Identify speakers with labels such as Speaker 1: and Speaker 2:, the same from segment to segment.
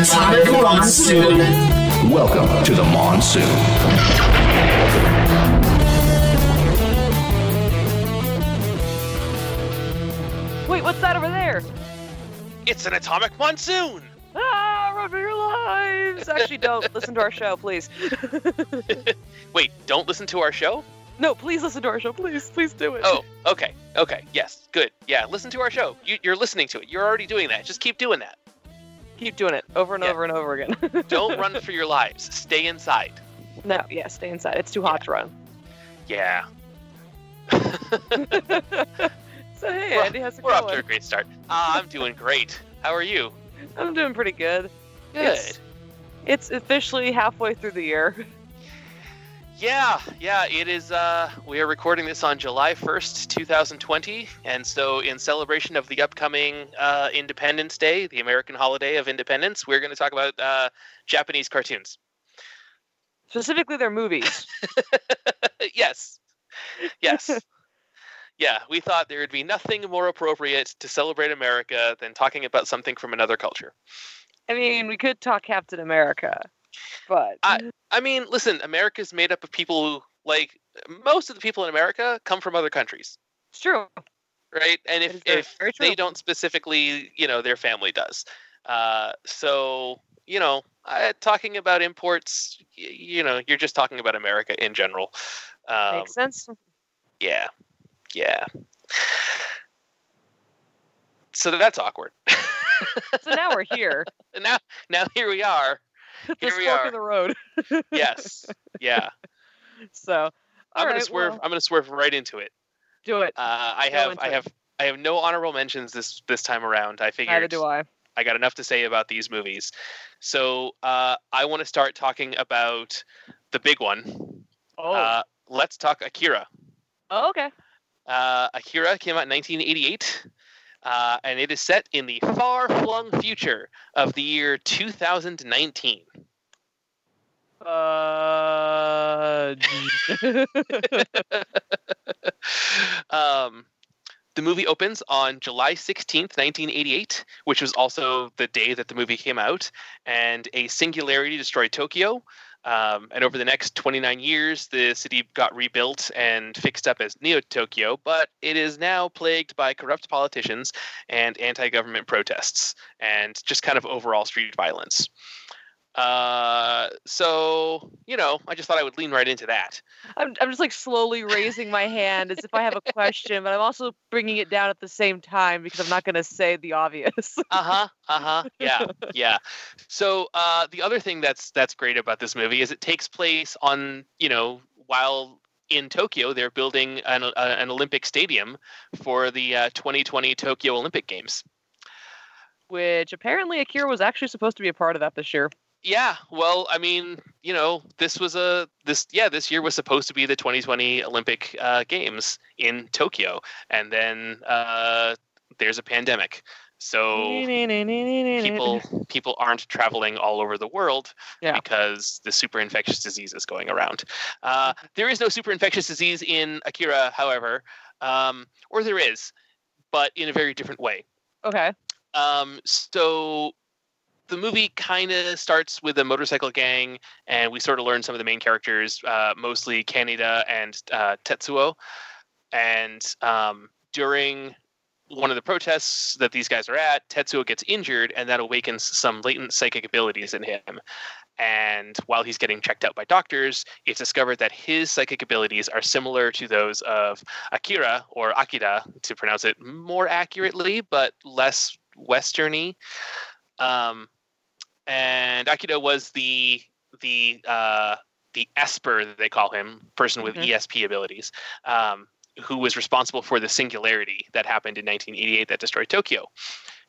Speaker 1: Atomic Monsoon.
Speaker 2: Welcome to the monsoon.
Speaker 3: Wait, what's that over there?
Speaker 4: It's an atomic monsoon.
Speaker 3: Ah, run for your lives! Actually, don't listen to our show, please.
Speaker 4: Wait, don't listen to our show?
Speaker 3: No, please listen to our show, please, please do it.
Speaker 4: Oh, okay, okay, yes, good. Yeah, listen to our show. You, you're listening to it. You're already doing that. Just keep doing that.
Speaker 3: keep doing it over and
Speaker 4: Yeah.
Speaker 3: over and over again.
Speaker 4: Don't run for your lives. Stay inside.
Speaker 3: no, yeah, stay inside. It's too hot to run.
Speaker 4: Yeah.
Speaker 3: So hey,
Speaker 4: We're-
Speaker 3: Andy, how's it
Speaker 4: We're off to
Speaker 3: going?
Speaker 4: a great start. Uh, I'm doing great. How are you?
Speaker 3: I'm doing pretty good.
Speaker 4: Good.
Speaker 3: It's- It's officially halfway through the year.
Speaker 4: Yeah, yeah, it is. Uh, we are recording this on July 1st, 2020. And so, in celebration of the upcoming uh, Independence Day, the American holiday of independence, we're going to talk about uh, Japanese cartoons.
Speaker 3: Specifically, their movies.
Speaker 4: yes. Yes. yeah, we thought there would be nothing more appropriate to celebrate America than talking about something from another culture.
Speaker 3: I mean, we could talk Captain America, but
Speaker 4: I- I mean, listen, America's made up of people who, like, most of the people in America come from other countries,
Speaker 3: it's true.
Speaker 4: right? And if,
Speaker 3: very-
Speaker 4: if
Speaker 3: very
Speaker 4: they don't specifically, you know, their family does. Uh, so, you know, uh, talking about imports, y- you know, you're just talking about America in general. Um,
Speaker 3: Makes sense.
Speaker 4: Yeah. Yeah. So that's awkward.
Speaker 3: So now we're here.
Speaker 4: Now now here we are.
Speaker 3: This
Speaker 4: Here we are.
Speaker 3: in the road.
Speaker 4: Yes. Yeah.
Speaker 3: So
Speaker 4: I'm gonna swerve
Speaker 3: well,
Speaker 4: I'm gonna swerve right into it.
Speaker 3: do it.
Speaker 4: Uh, I
Speaker 3: Go
Speaker 4: have I
Speaker 3: it.
Speaker 4: have I have no honorable mentions this this time around. I
Speaker 3: Neither do I.
Speaker 4: I got enough to say about these movies. So uh, I want to start talking about the big one.
Speaker 3: Oh.
Speaker 4: Uh, let's talk Akira.
Speaker 3: oh, okay.
Speaker 4: Uh, Akira came out in 1988, uh, and it is set in the far-flung future of the year 2019.
Speaker 3: Uh,
Speaker 4: um, the movie opens on July 16th, 1988, which was also the day that the movie came out, and a singularity destroyed Tokyo. Um, and over the next 29 years, the city got rebuilt and fixed up as Neo Tokyo, but it is now plagued by corrupt politicians and anti government protests and just kind of overall street violence. Uh, so, you know, I just thought I would lean right into that.
Speaker 3: I'm, I'm just like slowly raising my hand as if I have a question, but I'm also bringing it down at the same time because I'm not going to say the obvious.
Speaker 4: uh-huh uh-huh yeah yeah so uh the other thing that's that's great about this movie is it takes place on you know while in Tokyo they're building an, uh, an Olympic stadium for the uh, 2020 Tokyo Olympic Games
Speaker 3: Which apparently Akira was actually supposed to be a part of that this year.
Speaker 4: Yeah well I mean you know this was a this yeah this year was supposed to be the 2020 Olympic uh, Games in Tokyo and then uh there's a pandemic so people people aren't traveling all over the world
Speaker 3: Yeah.
Speaker 4: because the super infectious disease is going around. Uh, there is no super infectious disease in Akira, however, um, or there is, but in a very different way.
Speaker 3: Okay.
Speaker 4: Um, so the movie kind of starts with a motorcycle gang, and we sort of learn some of the main characters, uh, mostly Kaneda and uh, Tetsuo. And um, during one of the protests that these guys are at, Tetsuo gets injured, and that awakens some latent psychic abilities in him. And while he's getting checked out by doctors, it's discovered that his psychic abilities are similar to those of Akira or Akira, to pronounce it more accurately, but less westerny. Um, and Akira was the the uh, the Esper they call him, person with
Speaker 3: Mhm.
Speaker 4: ESP abilities, um, who was responsible for the singularity that happened in 1988 that destroyed Tokyo.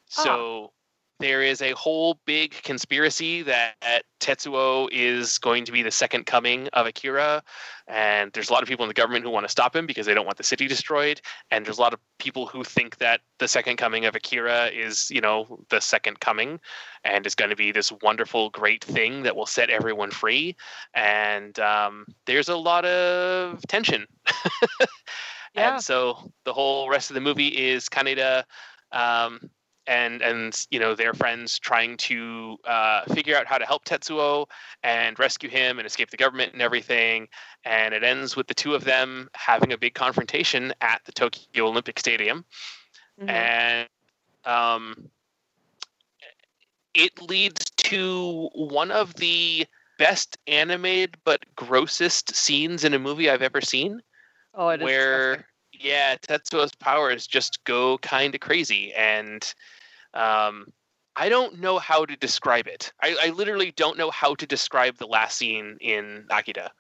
Speaker 4: So there is a whole big conspiracy that Tetsuo is going to be the second coming of Akira. And there's a lot of people in the government who want to stop him because they don't want the city destroyed. And there's a lot of people who think that the second coming of Akira is, you know, the second coming and is going to be this wonderful, great thing that will set everyone free. And um, there's a lot of tension.
Speaker 3: Yeah.
Speaker 4: And so the whole rest of the movie is Kaneda um, and and you know their friends trying to uh, figure out how to help Tetsuo and rescue him and escape the government and everything. And it ends with the two of them having a big confrontation at the Tokyo Olympic Stadium,
Speaker 3: Mhm.
Speaker 4: and um, it leads to one of the best animated but grossest scenes in a movie I've ever seen
Speaker 3: oh, it is
Speaker 4: where. Yeah tetsuo's powers just go kind of crazy and um i don't know how to describe it I, I literally don't know how to describe the last scene in Akira.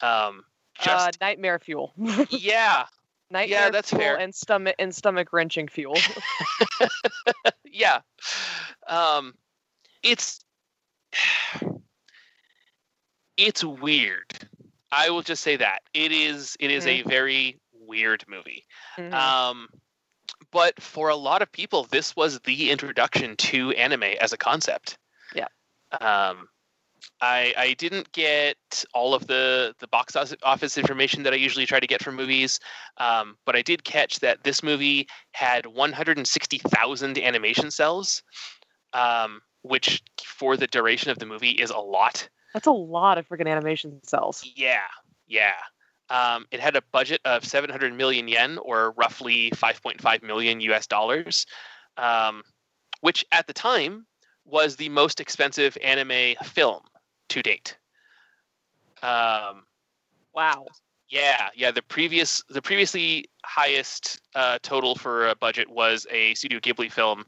Speaker 4: um
Speaker 3: uh,
Speaker 4: just
Speaker 3: nightmare fuel.
Speaker 4: yeah
Speaker 3: nightmare
Speaker 4: that's
Speaker 3: fuel
Speaker 4: fair.
Speaker 3: and stomach and stomach wrenching fuel.
Speaker 4: yeah um it's it's weird i will just say that it is it is a very weird movie
Speaker 3: Mhm.
Speaker 4: Um, but for a lot of people, this was the introduction to anime as a concept.
Speaker 3: Yeah.
Speaker 4: Um, I I didn't get all of the the box office information that I usually try to get from movies, um, but I did catch that this movie had 160,000 animation cells, um, which for the duration of the movie is a lot.
Speaker 3: That's a lot of freaking animation cells.
Speaker 4: Yeah, yeah. Um, it had a budget of 700 million yen, or roughly 5.5 million US dollars, um, which at the time was the most expensive anime film to date. Um,
Speaker 3: Wow.
Speaker 4: yeah, yeah. The previous, the previously highest uh, total for a budget was a Studio Ghibli film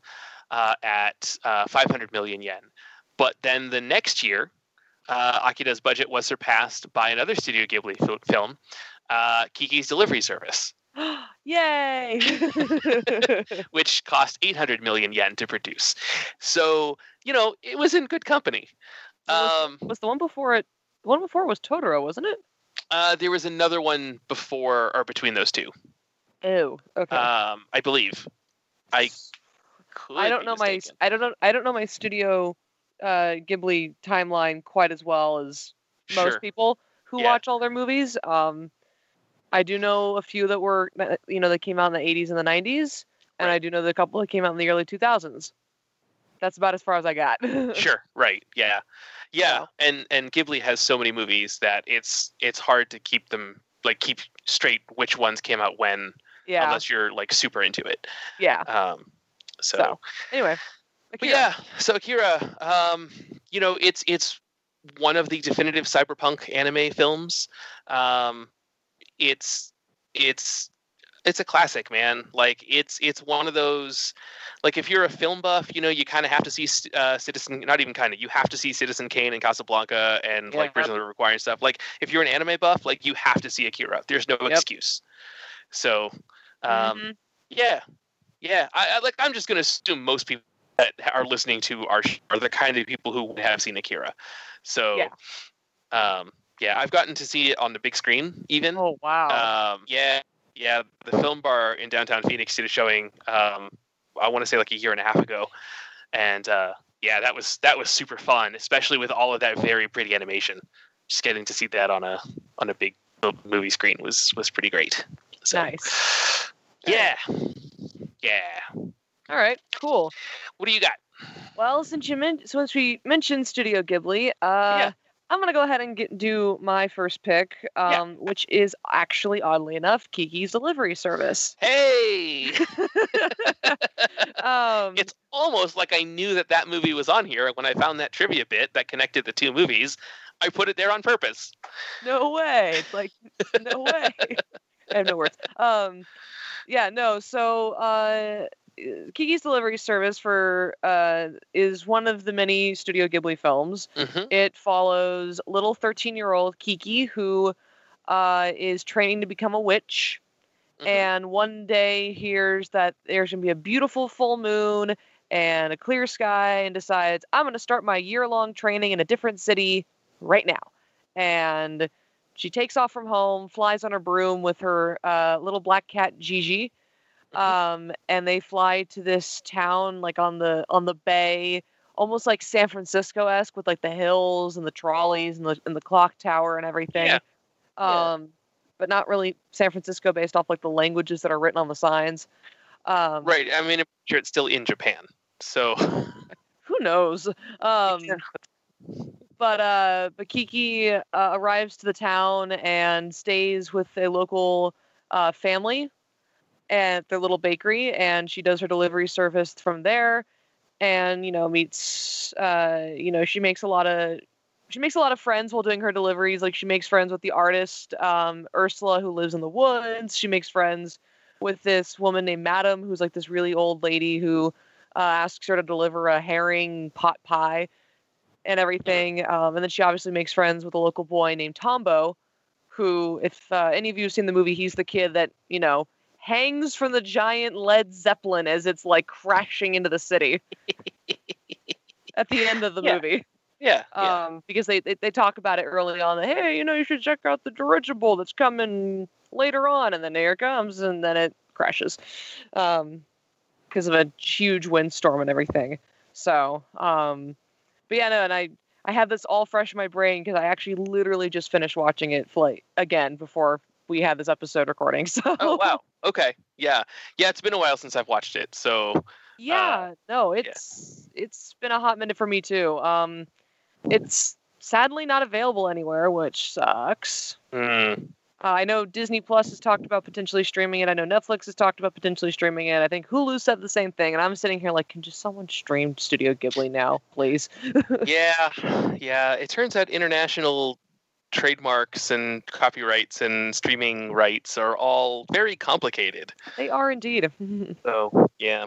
Speaker 4: uh, at uh, 500 million yen. But then the next year, uh, Akira's budget was surpassed by another Studio Ghibli fil- film, uh, Kiki's Delivery Service,
Speaker 3: Yay!
Speaker 4: which cost 800 million yen to produce. So you know, it was in good company.
Speaker 3: Was-
Speaker 4: Um,
Speaker 3: was the one before it? The one before was Totoro, wasn't it?
Speaker 4: uh, there was another one before or between those two.
Speaker 3: Oh, okay.
Speaker 4: Um, I believe. I could
Speaker 3: I don't know my. I don't know I don't know my studio uh, Ghibli timeline quite as well as most
Speaker 4: Sure.
Speaker 3: people who
Speaker 4: Yeah.
Speaker 3: watch all their movies. Um, I do know a few that were you know that came out in the 80s and the 90s, and
Speaker 4: Right.
Speaker 3: I do know the couple that came out in the early 2000s. That's about as far as I got.
Speaker 4: sure right yeah yeah
Speaker 3: So-
Speaker 4: and and ghibli has so many movies that it's it's hard to keep them like keep straight which ones came out when
Speaker 3: yeah,
Speaker 4: unless you're like super into it
Speaker 3: yeah.
Speaker 4: um so,
Speaker 3: So, Anyway, Akira.
Speaker 4: yeah so akira um you know it's it's one of the definitive cyberpunk anime films um it's it's it's a classic man like it's it's one of those like if you're a film buff you know you kind of have to see uh, citizen not even kind of you have to see citizen kane and casablanca and like
Speaker 3: Yeah.
Speaker 4: prison of the requiring stuff like if you're an anime buff like you have to see akira there's no
Speaker 3: Yep.
Speaker 4: excuse so um
Speaker 3: Mhm.
Speaker 4: yeah yeah I, I like i'm just gonna assume most people that are listening to our are the kind of people who would have seen akira so
Speaker 3: Yeah.
Speaker 4: um yeah i've gotten to see it on the big screen even
Speaker 3: Oh wow.
Speaker 4: um, yeah, yeah. The film bar in downtown Phoenix did a showing. Um, I want to say like a year and a half ago, and uh, yeah, that was that was super fun, especially with all of that very pretty animation. Just getting to see that on a on a big movie screen was was pretty great. So,
Speaker 3: nice.
Speaker 4: Yeah, yeah.
Speaker 3: All right. Cool.
Speaker 4: What do you got?
Speaker 3: Well, since you men- since we mentioned Studio Ghibli, uh,
Speaker 4: Yeah.
Speaker 3: I'm gonna go ahead and get, do my first pick,
Speaker 4: Yeah.
Speaker 3: um, which is actually, oddly enough, Kiki's Delivery Service.
Speaker 4: Hey,
Speaker 3: Um,
Speaker 4: it's almost like I knew that that movie was on here when I found that trivia bit that connected the two movies. I put it there on purpose.
Speaker 3: no way. It's like no way. I have no words. Um, yeah, no. So, uh, Kiki's Delivery Service for uh, is one of the many Studio Ghibli films.
Speaker 4: hmm
Speaker 3: It follows little 13 year old Kiki who uh, is training to become a witch.
Speaker 4: Mhm.
Speaker 3: And one day hears that there's going to be a beautiful full moon and a clear sky and decides, I'm going to start my year long training in a different city right now. And she takes off from home, flies on her broom with her uh, little black cat
Speaker 4: Jiji.
Speaker 3: Um, and they fly to this town like on the on the bay, almost like San Francisco esque with like the hills and the trolleys and the and the clock tower and everything.
Speaker 4: Yeah. Yeah.
Speaker 3: Um, but not really San Francisco based off like the languages that are written on the signs. Um,
Speaker 4: Right. I mean, I'm sure it's still in Japan. So
Speaker 3: Who knows? Um, but uh but Kiki uh, arrives to the town and stays with a local uh, family at their little bakery and she does her delivery service from there and you know meets uh you know she makes a lot of she makes a lot of friends while doing her deliveries like she makes friends with the artist um Ursula who lives in the woods she makes friends with this woman named Madam who's like this really old lady who uh, asks her to deliver a herring pot pie and everything. Um, and then she obviously makes friends with a local boy named Tombo, who, if uh, any of you have seen the movie, he's the kid that, you know, hangs from the giant Led Zeppelin as it's like crashing into the city at the end of the
Speaker 4: Yeah.
Speaker 3: movie.
Speaker 4: yeah. yeah.
Speaker 3: Um, because they, they, they talk about it early on. That, hey, you know, you should check out the dirigible that's coming later on. And then here it comes, and then it crashes. Um, because of a huge windstorm and everything. So, um, but yeah, no, and I I have this all fresh in my brain because I actually literally just finished watching it like again before we had this episode recording. So
Speaker 4: oh wow. Okay. Yeah. Yeah. It's been a while since I've watched it. So
Speaker 3: yeah, no, it's it's been a hot minute for me too. Um, it's sadly not available anywhere, which sucks.
Speaker 4: mm,
Speaker 3: Uh, I know Disney Plus has talked about potentially streaming it. I know Netflix has talked about potentially streaming it. I think Hulu said the same thing, and I'm sitting here like, can just someone stream Studio Ghibli now, please?
Speaker 4: yeah. Yeah. It turns out international trademarks and copyrights and streaming rights are all very complicated.
Speaker 3: They are indeed.
Speaker 4: So yeah.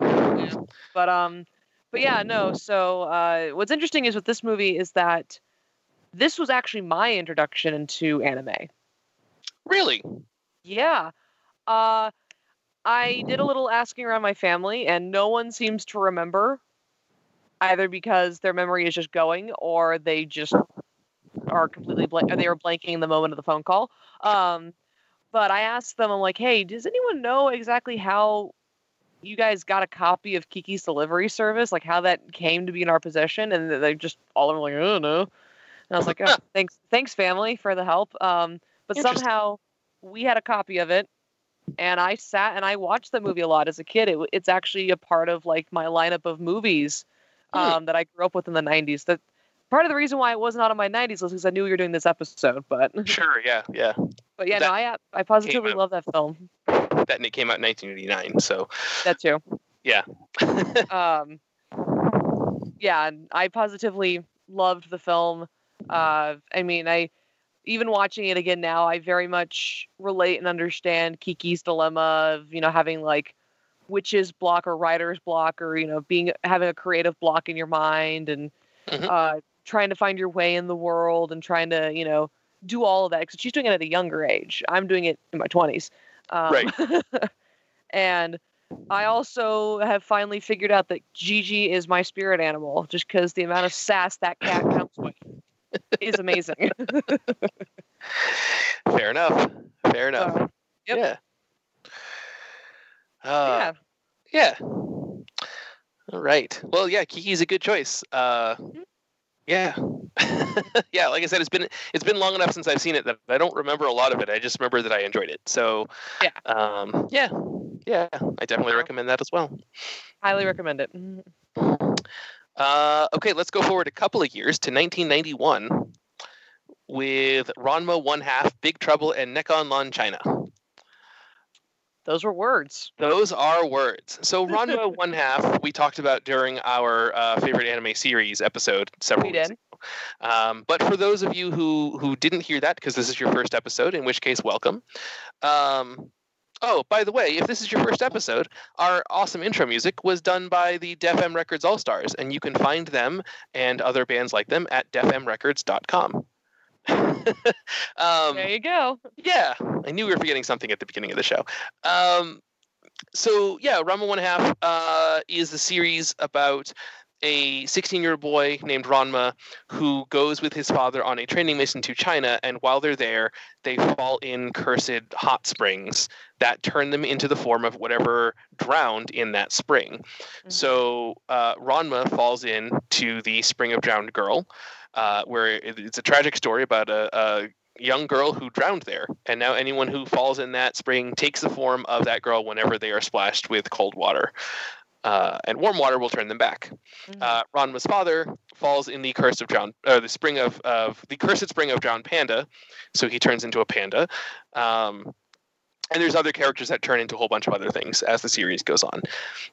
Speaker 3: but um, but yeah, no. So uh, what's interesting is with this movie is that this was actually my introduction into anime.
Speaker 4: Really.
Speaker 3: Yeah. Uh, I did a little asking around my family, and no one seems to remember, either because their memory is just going, or they just are completely blank, they were blanking the moment of the phone call. Um, but I asked them, I'm like, hey, does anyone know exactly how you guys got a copy of Kiki's delivery service? Like how that came to be in our possession? And they just all of them were like, I don't know. And I was like, oh, thanks, thanks, family, for the help. Um, but somehow we had a copy of it and i sat and i watched the movie a lot as a kid it, it's actually a part of like my lineup of movies
Speaker 4: Hmm.
Speaker 3: um, that i grew up with in the 90s that part of the reason why it wasn't on my 90s list because i knew we were doing this episode but
Speaker 4: Sure. Yeah. Yeah.
Speaker 3: but yeah
Speaker 4: That
Speaker 3: no i i positively love that film
Speaker 4: That and it came out in 1989. So
Speaker 3: that too
Speaker 4: yeah.
Speaker 3: um yeah and i positively loved the film uh i mean i even watching it again now i very much relate and understand kiki's dilemma of you know having like witch's block or writer's block or you know being having a creative block in your mind and
Speaker 4: Mhm.
Speaker 3: uh trying to find your way in the world and trying to you know do all of that because she's doing it at a younger age i'm doing it in my 20s um,
Speaker 4: Right.
Speaker 3: and I also have finally figured out that Jiji is my spirit animal, just because the amount of sass that cat comes with is amazing.
Speaker 4: Fair enough. Fair enough.
Speaker 3: So, yep.
Speaker 4: Yeah. Uh,
Speaker 3: yeah,
Speaker 4: yeah. All right. Well, yeah, Kiki's a good choice. Uh,
Speaker 3: Mhm.
Speaker 4: Yeah. yeah, like I said, it's been it's been long enough since I've seen it that I don't remember a lot of it. I just remember that I enjoyed it. So
Speaker 3: Yeah.
Speaker 4: Um, yeah. Yeah. I definitely recommend that as well.
Speaker 3: highly recommend it. Mhm.
Speaker 4: Uh, okay, let's go forward a couple of years to 1991 with Ranma One Half, Big Trouble, and Nekon Lon China.
Speaker 3: Those were words.
Speaker 4: Those are words. So Ranma One Half we talked about during our uh, favorite anime series episode several
Speaker 3: We
Speaker 4: weeks
Speaker 3: did.
Speaker 4: ago. Um, but for those of you who who didn't hear that because this is your first episode, in which case welcome. Um, oh, by the way, if this is your first episode, our awesome intro music was done by the Def M Records All Stars, and you can find them and other bands like them at defmrecords.com. um,
Speaker 3: there you go.
Speaker 4: yeah, I knew we were forgetting something at the beginning of the show. Um, so yeah, Ranma One Half uh, is the series about a 16 year old boy named Ranma who goes with his father on a training mission to China. And while they're there, they fall in cursed hot springs that turn them into the form of whatever drowned in that spring.
Speaker 3: Mhm.
Speaker 4: So uh, Ranma falls in to the Spring of Drowned Girl, uh, where it- it's a tragic story about a, a young girl who drowned there. And now anyone who falls in that spring takes the form of that girl whenever they are splashed with cold water. Uh, and warm water will turn them back.
Speaker 3: Mhm.
Speaker 4: Uh, Ranma's father falls in the curse of John, or the spring of, of the cursed spring of John Panda, so he turns into a panda. Um, and there's other characters that turn into a whole bunch of other things as the series goes on.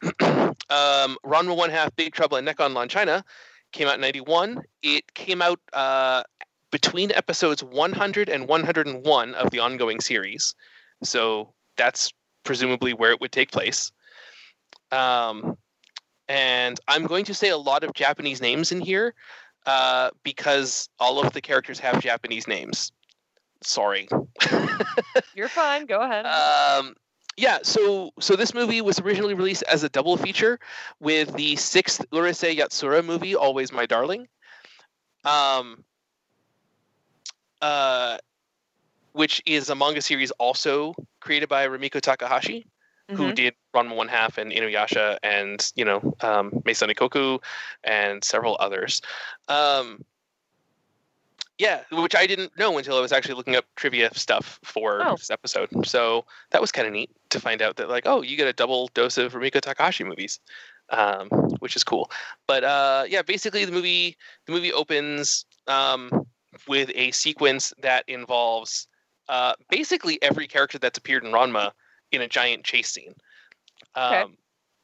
Speaker 4: um, Ranma One Half, Big Trouble in Nekon Lan China came out in '91. It came out uh, between episodes 100 and 101 of the ongoing series, so that's presumably where it would take place. Um, and I'm going to say a lot of Japanese names in here uh, because all of the characters have Japanese names. Sorry.
Speaker 3: You're fine. Go ahead.
Speaker 4: Um, yeah, so so this movie was originally released as a double feature with the sixth Urusei Yatsura movie, Always My Darling. Um, uh, which is a manga series also created by Rumiko Takahashi who
Speaker 3: Mhm.
Speaker 4: did Ranma One Half and Inuyasha and you know um, Maison Ikkoku and several others. Um, yeah, which I didn't know until I was actually looking up trivia stuff for
Speaker 3: Oh.
Speaker 4: this episode. So that was kind of neat to find out that like, oh, you get a double dose of Rumiko Takahashi movies, um, which is cool. But uh, yeah, basically the movie the movie opens um, with a sequence that involves uh, basically every character that's appeared in Ranma in a giant chase scene, um,
Speaker 3: Okay.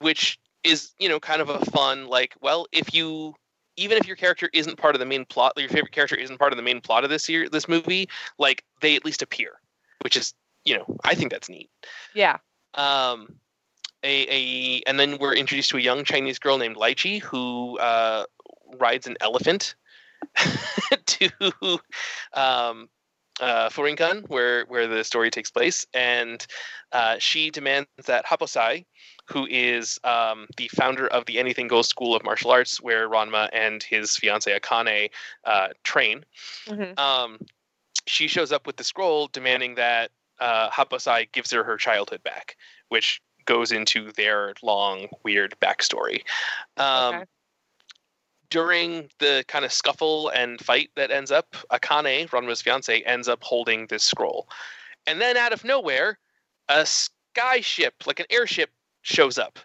Speaker 4: which is you know kind of a fun like well if you even if your character isn't part of the main plot, your favorite character isn't part of the main plot of this year this movie, like they at least appear, which is you know I think that's neat.
Speaker 3: yeah.
Speaker 4: Um, a, a and then we're introduced to a young Chinese girl named Lychee who uh, rides an elephant to um, uh, Furinkan, where where the story takes place, and uh, she demands that Happosai, who is um, the founder of the Anything Goes School of Martial Arts, where Ranma and his fiancee Akane uh, train,
Speaker 3: Mhm.
Speaker 4: um, she shows up with the scroll demanding that uh, Happosai gives her her childhood back, which goes into their long, weird backstory. Um,
Speaker 3: Okay.
Speaker 4: During the kind of scuffle and fight that ends up, Akane, Ranma's fiance, ends up holding this scroll. And then out of nowhere, a sky ship, like an airship, shows up.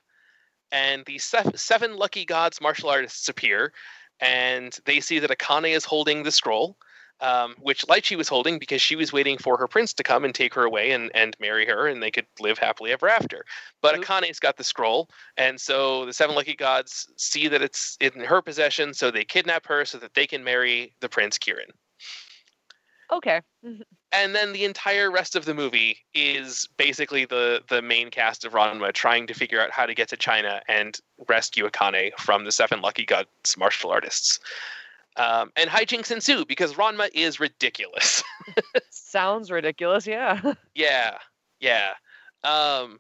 Speaker 4: And the seven lucky gods martial artists appear, and they see that Akane is holding the scroll, um, which Lychee was holding because she was waiting for her prince to come and take her away and, and marry her, and they could live happily ever after. But
Speaker 3: Oop.
Speaker 4: Akane's got the scroll, and so the seven lucky gods see that it's in her possession, so they kidnap her so that they can marry the prince Kirin.
Speaker 3: Okay. Mhm.
Speaker 4: And then the entire rest of the movie is basically the the main cast of Ranma trying to figure out how to get to China and rescue Akane from the seven lucky gods martial artists. Um, and hijinks ensue because Ranma is ridiculous.
Speaker 3: Sounds ridiculous. Yeah.
Speaker 4: Yeah, yeah, um,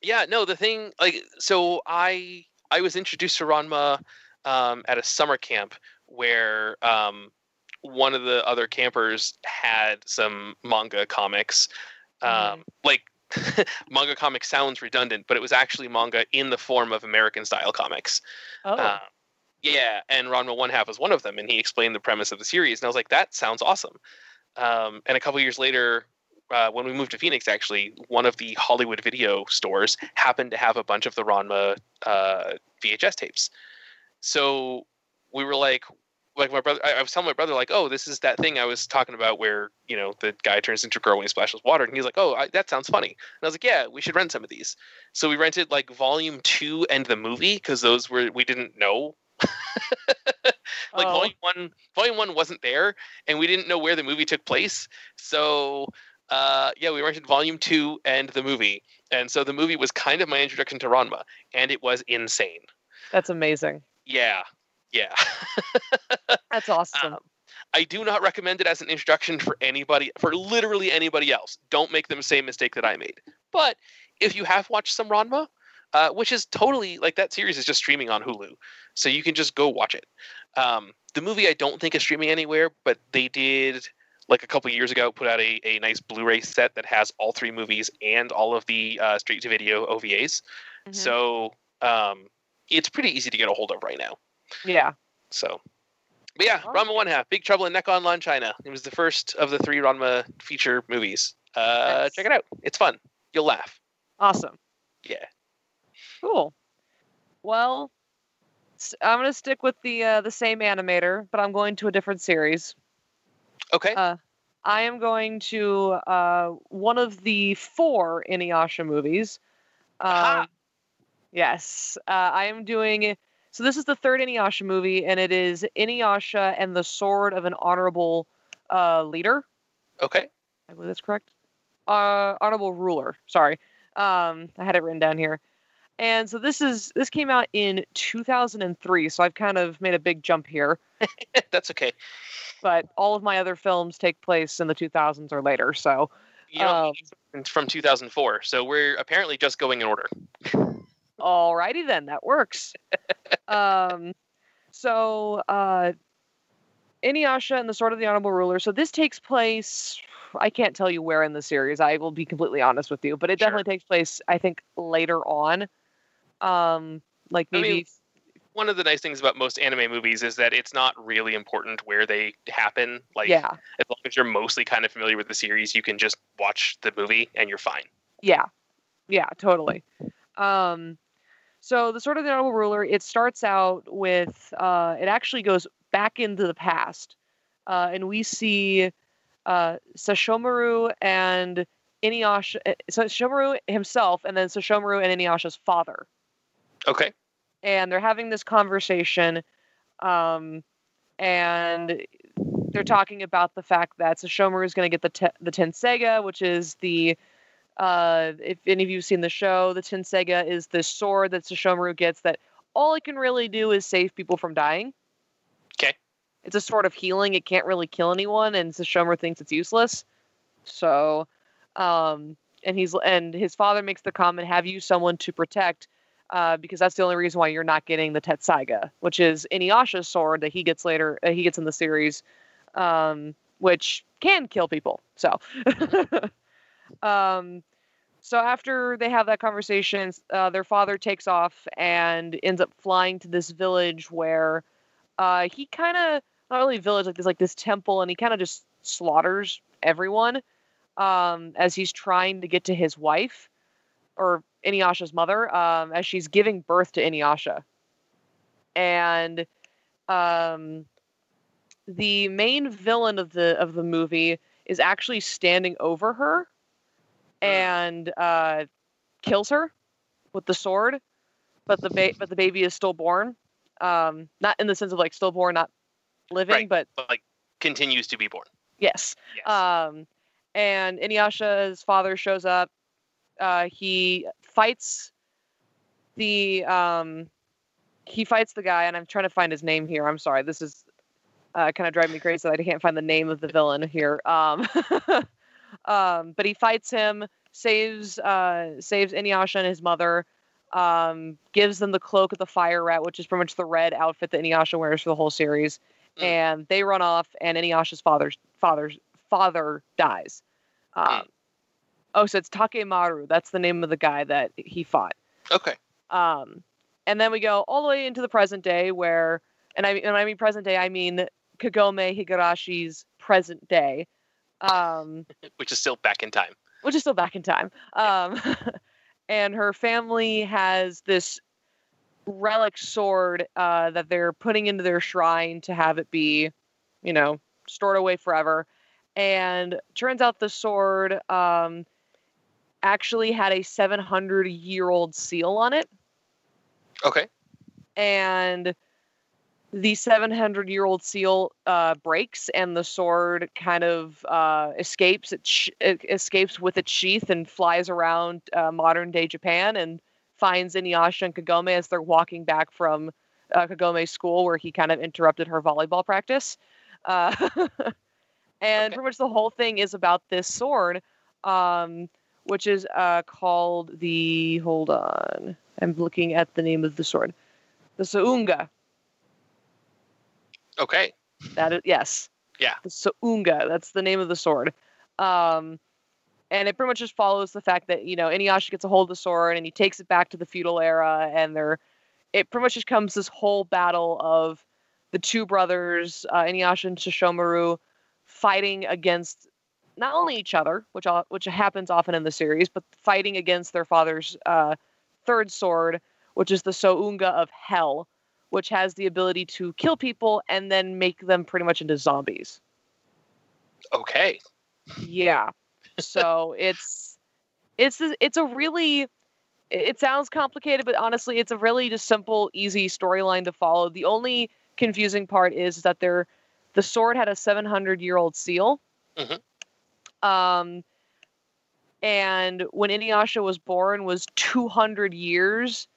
Speaker 4: yeah. No, the thing like so I I was introduced to Ranma um, at a summer camp where um, one of the other campers had some manga comics. Um, Like manga comic sounds redundant, but it was actually manga in the form of American style comics.
Speaker 3: oh.
Speaker 4: Uh, yeah, and Ranma One Half was one of them, and he explained the premise of the series, and I was like, that sounds awesome. Um, and a couple years later, uh, when we moved to Phoenix, actually, one of the Hollywood video stores happened to have a bunch of the Ranma uh, VHS tapes. So we were like, like my brother, I, I was telling my brother, like, oh, this is that thing I was talking about where you know the guy turns into a girl when he splashes water, and he's like, oh, I, that sounds funny. And I was like, yeah, we should rent some of these. So we rented like Volume Two and the movie because those were we didn't know like
Speaker 3: Oh.
Speaker 4: volume one volume one wasn't there and we didn't know where the movie took place. So uh yeah we rented volume two and the movie. And so the movie was kind of my introduction to ranma and it was insane.
Speaker 3: That's amazing.
Speaker 4: yeah. Yeah.
Speaker 3: That's awesome.
Speaker 4: Um, i do not recommend it as an introduction for anybody for literally anybody else. Don't make the same mistake that i made. But if you have watched some Ranma, uh, which is totally like that series is just streaming on Hulu, so you can just go watch it. Um, the movie I don't think is streaming anywhere, but they did like a couple years ago put out a, a nice Blu-ray set that has all three movies and all of the uh, straight to video OVAs.
Speaker 3: Mhm.
Speaker 4: So um, it's pretty easy to get a hold of right now.
Speaker 3: yeah.
Speaker 4: So, but yeah,
Speaker 3: Oh.
Speaker 4: Ranma One Half, Big Trouble in Nekonlan, China. It was the first of the three Ranma feature movies. Uh,
Speaker 3: Nice.
Speaker 4: Check it out. It's fun. You'll laugh.
Speaker 3: Awesome.
Speaker 4: Yeah.
Speaker 3: Cool. Well, I'm gonna stick with the uh, the same animator, but I'm going to a different series.
Speaker 4: Okay.
Speaker 3: Uh, I am going to uh, one of the four Inuyasha movies. Um, yes, uh, I am doing. So this is the third Inuyasha movie, and it is Inuyasha and the Sword of an Honorable uh, Leader.
Speaker 4: okay.
Speaker 3: I believe that's correct. Uh, honorable ruler. Sorry, um, I had it written down here. And so this is this came out in 2003. So I've kind of made a big jump here.
Speaker 4: That's okay.
Speaker 3: But all of my other films take place in the 2000s or later. So
Speaker 4: You know,
Speaker 3: Um,
Speaker 4: it's from 2004, so we're apparently just going in order.
Speaker 3: alrighty then, that works. um, so uh, Inuyasha and the Sword of the Honorable Ruler. So this takes place. I can't tell you where in the series. I will be completely honest with you, but it
Speaker 4: Sure.
Speaker 3: definitely takes place. I think later on. Um, like
Speaker 4: I mean,
Speaker 3: maybe
Speaker 4: One of the nice things about most anime movies is that it's not really important where they happen. Like,
Speaker 3: yeah,
Speaker 4: as long as you're mostly kind of familiar with the series, you can just watch the movie and you're fine.
Speaker 3: yeah, yeah, totally. Um, so the Sword of the Honorable Ruler. It starts out with. Uh, it actually goes back into the past, uh, and we see uh, Sesshomaru and Inuyasha. uh, Sesshomaru himself, and then Sesshomaru and Inuyasha's father.
Speaker 4: Okay.
Speaker 3: and they're having this conversation um, and they're talking about the fact that Sesshomaru is going to get the te- the Tenseiga, which is the uh, if any of you've seen the show, the Tenseiga is this sword that Sesshomaru gets that all it can really do is save people from dying.
Speaker 4: Okay.
Speaker 3: It's a sort of healing. It can't really kill anyone, and Sesshomaru thinks it's useless. So, um, and he's and his father makes the comment, "Have you someone to protect?" Uh, because that's the only reason why you're not getting the Tetsusaiga, which is Inuyasha's sword that he gets later. Uh, he gets in the series, um, which can kill people. So, um, so after they have that conversation, uh, their father takes off and ends up flying to this village where uh, he kind of not really village like this like this temple, and he kind of just slaughters everyone um, as he's trying to get to his wife or Inuyasha's mother um, as she's giving birth to Inuyasha. And um, the main villain of the of the movie is actually standing over her and uh, kills her with the sword, but the ba- but the baby is stillborn. Um, not in the sense of like stillborn, not living,
Speaker 4: Right.
Speaker 3: but
Speaker 4: But like continues to be born.
Speaker 3: yes.
Speaker 4: Yes.
Speaker 3: Um, and Inuyasha's father shows up. Uh, he fights the um, he fights the guy, and I'm trying to find his name here. I'm sorry, this is uh, kind of driving me crazy that I can't find the name of the villain here. Um, um, but he fights him, saves uh, saves Inuyasha and his mother. Um, gives them the cloak of the fire rat, which is pretty much the red outfit that Inuyasha wears for the whole series.
Speaker 4: Mm.
Speaker 3: And they run off, and Inuyasha's father's father's father dies. Um,
Speaker 4: Mm.
Speaker 3: Oh, so it's Takemaru. That's the name of the guy that he fought.
Speaker 4: Okay.
Speaker 3: Um, and then we go all the way into the present day, where, and I mean, when I mean present day, I mean Kagome Higurashi's present day, um,
Speaker 4: Which is still back in time.
Speaker 3: which is still back in time. Um, and her family has this relic sword uh, that they're putting into their shrine to have it be, you know, stored away forever. And turns out the sword um, actually had a 700 year old seal on it.
Speaker 4: Okay.
Speaker 3: And the 700 year old seal uh, breaks, and the sword kind of uh, escapes. It, sh- it escapes with its sheath and flies around uh, modern day Japan and finds Inuyasha and Kagome as they're walking back from uh, Kagome's school, where he kind of interrupted her volleyball practice. Uh, and
Speaker 4: Okay.
Speaker 3: pretty much the whole thing is about this sword, um, which is uh, called the. Hold on, I'm looking at the name of the sword, the Sounga.
Speaker 4: Okay.
Speaker 3: That is yes.
Speaker 4: Yeah.
Speaker 3: The Sounga. That's the name of the sword. Um, and it pretty much just follows the fact that you know Inuyasha gets a hold of the sword and he takes it back to the feudal era, and they're it pretty much just comes this whole battle of the two brothers, uh, Inuyasha and Sesshomaru, fighting against not only each other, which all, which happens often in the series, but fighting against their father's uh, third sword, which is the Sounga of Hell, which has the ability to kill people and then make them pretty much into zombies.
Speaker 4: Okay.
Speaker 3: Yeah. So it's it's it's a really it sounds complicated, but honestly, it's a really just simple, easy storyline to follow. The only confusing part is that they're the sword had a 700 year old seal.
Speaker 4: Mhm.
Speaker 3: Um, and when Inuyasha was born was 200 years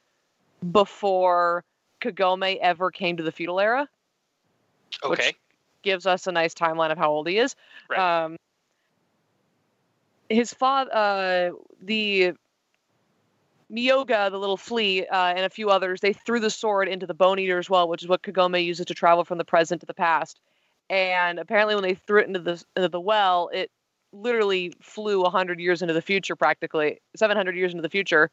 Speaker 3: before Kagome ever came to the feudal era. Which-
Speaker 4: Okay.
Speaker 3: Gives us a nice timeline of how old he is.
Speaker 4: Right.
Speaker 3: Um, his father, uh, the Myoga, the little flea, uh, and a few others, they threw the sword into the Bone Eater's Well, which is what Kagome uses to travel from the present to the past. And apparently, when they threw it into the into the well, it literally flew hundred years into the future, practically seven hundred years into the future,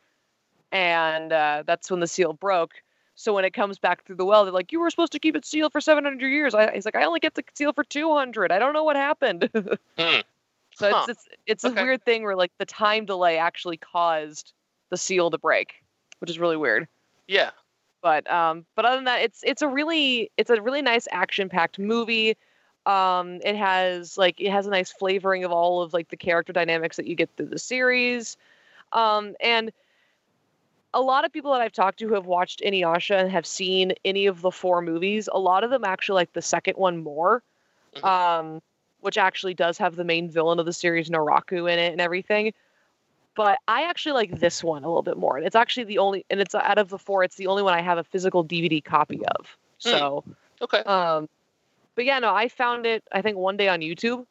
Speaker 3: and uh, that's when the seal broke. So when it comes back through the well, they're like, "You were supposed to keep it sealed for seven hundred years." I, he's like, "I only get the seal for two hundred. I don't know what happened."
Speaker 4: Hmm.
Speaker 3: So
Speaker 4: Huh.
Speaker 3: it's it's, it's
Speaker 4: Okay.
Speaker 3: a weird thing where like the time delay actually caused the seal to break, which is really weird.
Speaker 4: Yeah.
Speaker 3: But um, but other than that, it's it's a really it's a really nice action packed movie. Um, it has like it has a nice flavoring of all of like the character dynamics that you get through the series. Um, and a lot of people that I've talked to who have watched Inuyasha and have seen any of the four movies, a lot of them actually like the second one more.
Speaker 4: Mhm.
Speaker 3: Um, which actually does have the main villain of the series, Naraku, in it and everything. But I actually like this one a little bit more. And it's actually the only, and it's out of the four, it's the only one I have a physical DVD copy of.
Speaker 4: Hmm.
Speaker 3: So,
Speaker 4: Okay.
Speaker 3: um, but yeah, no, I found it, I think one day on YouTube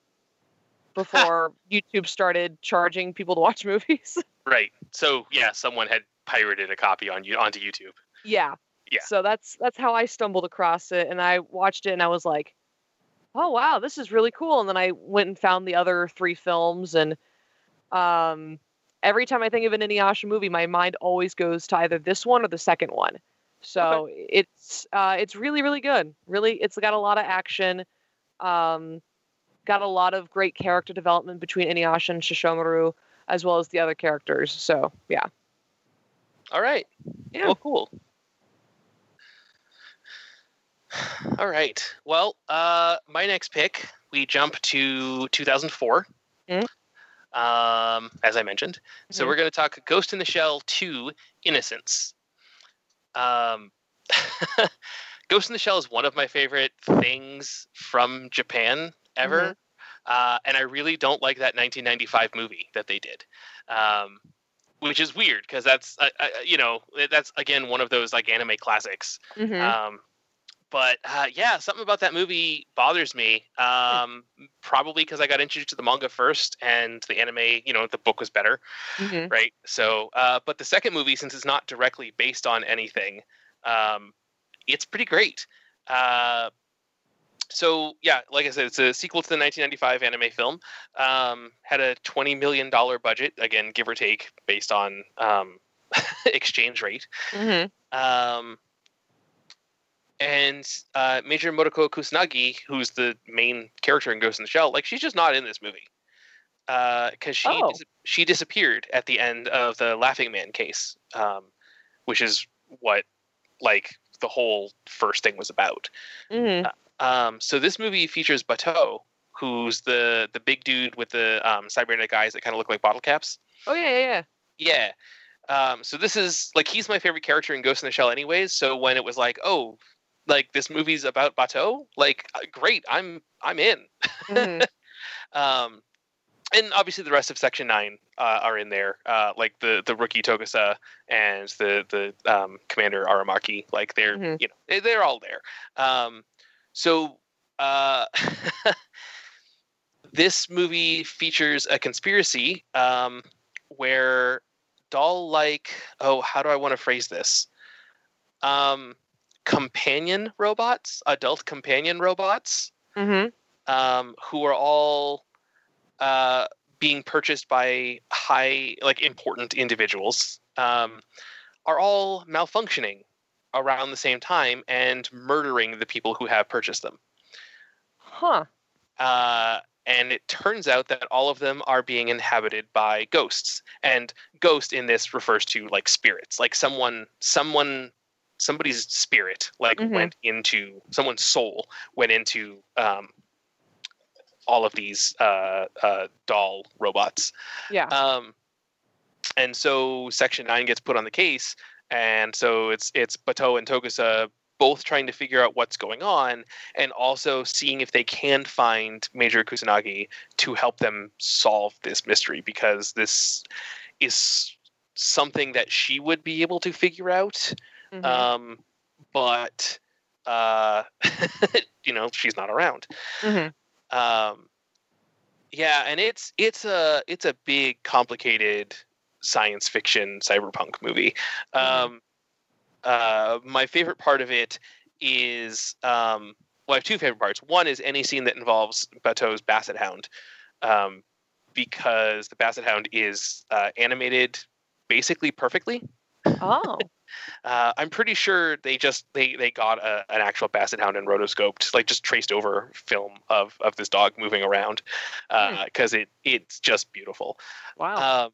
Speaker 3: before YouTube started charging people to watch movies.
Speaker 4: Right. So yeah, someone had pirated a copy on you onto YouTube.
Speaker 3: yeah.
Speaker 4: Yeah.
Speaker 3: So that's that's how I stumbled across it, and I watched it, and I was like, "Oh wow, this is really cool." And then I went and found the other three films, and um, every time I think of an Inuyasha movie, my mind always goes to either this one or the second one. So it's uh, it's really really good. Really, it's got a lot of action. Um, got a lot of great character development between Inuyasha and Sesshomaru, as well as the other characters. So yeah,
Speaker 4: All right.
Speaker 3: Yeah.
Speaker 4: Well, cool. All right. Well, uh, my next pick, we jump to 2004.
Speaker 3: Mhm.
Speaker 4: Um, as I mentioned, so
Speaker 3: Mhm.
Speaker 4: we're going to talk Ghost in the Shell 2: Innocence. Um, Ghost in the Shell is one of my favorite things from Japan ever.
Speaker 3: Mm-hmm.
Speaker 4: Uh, and I really don't like that 1995 movie that they did. Um, which is weird because that's uh, uh, you know that's again one of those like anime classics.
Speaker 3: Mhm.
Speaker 4: Um, but uh, yeah, something about that movie bothers me. Um, probably because I got introduced to the manga first, and the anime, you know, the book was better,
Speaker 3: Mhm.
Speaker 4: right? So, uh, but the second movie, since it's not directly based on anything, um, it's pretty great. Uh, so yeah, like I said, it's a sequel to the 1995 anime film. Um, had a 20 million dollar budget, again, give or take, based on um, exchange rate.
Speaker 3: Mhm.
Speaker 4: And uh, Major Motoko Kusanagi, who's the main character in Ghost in the Shell, like she's just not in this movie because she
Speaker 3: Oh.
Speaker 4: dis- she disappeared at the end of the Laughing Man case, um, which is what like the whole first thing was about.
Speaker 3: Mhm.
Speaker 4: Um, so this movie features Batou, who's the the big dude with the um, cybernetic eyes that kind of look like bottle caps.
Speaker 3: Oh yeah, yeah, yeah.
Speaker 4: Yeah. Um, so this is like he's my favorite character in Ghost in the Shell, anyways. So when it was like, oh, like this movie's about Batou, like uh, great, I'm I'm in.
Speaker 3: Mhm.
Speaker 4: Um, and obviously the rest of Section Nine uh, are in there, uh, like the the rookie Togusa and the the um, Commander Aramaki. Like they're
Speaker 3: Mhm.
Speaker 4: you know they- they're all there. Um, so uh, this movie features a conspiracy um, where doll like oh how do I want to phrase this? Um, companion robots, adult companion robots,
Speaker 3: Mm-hmm.
Speaker 4: um, who are all uh, being purchased by high, like important individuals, um, are all malfunctioning around the same time and murdering the people who have purchased them.
Speaker 3: Huh.
Speaker 4: Uh, and it turns out that all of them are being inhabited by ghosts. And ghost in this refers to like spirits, like someone, someone, somebody's spirit like
Speaker 3: Mhm.
Speaker 4: went into someone's soul went into um, all of these uh, uh, doll robots.
Speaker 3: Yeah.
Speaker 4: Um, and so Section Nine gets put on the case, and so it's it's Batou and Togusa both trying to figure out what's going on, and also seeing if they can find Major Kusanagi to help them solve this mystery because this is something that she would be able to figure out,
Speaker 3: Mhm.
Speaker 4: um, but uh, you know she's not around
Speaker 3: Mhm.
Speaker 4: um yeah and it's it's a it's a big complicated science fiction cyberpunk movie
Speaker 3: Mhm.
Speaker 4: um uh my favorite part of it is um well i have two favorite parts one is any scene that involves batou's basset hound um because the basset hound is uh, animated basically perfectly
Speaker 3: Oh.
Speaker 4: Uh, I'm pretty sure they just they they got a, an actual basset hound and rotoscoped, like just traced over film of of this dog moving around, because it it's just beautiful.
Speaker 3: Wow.
Speaker 4: Um,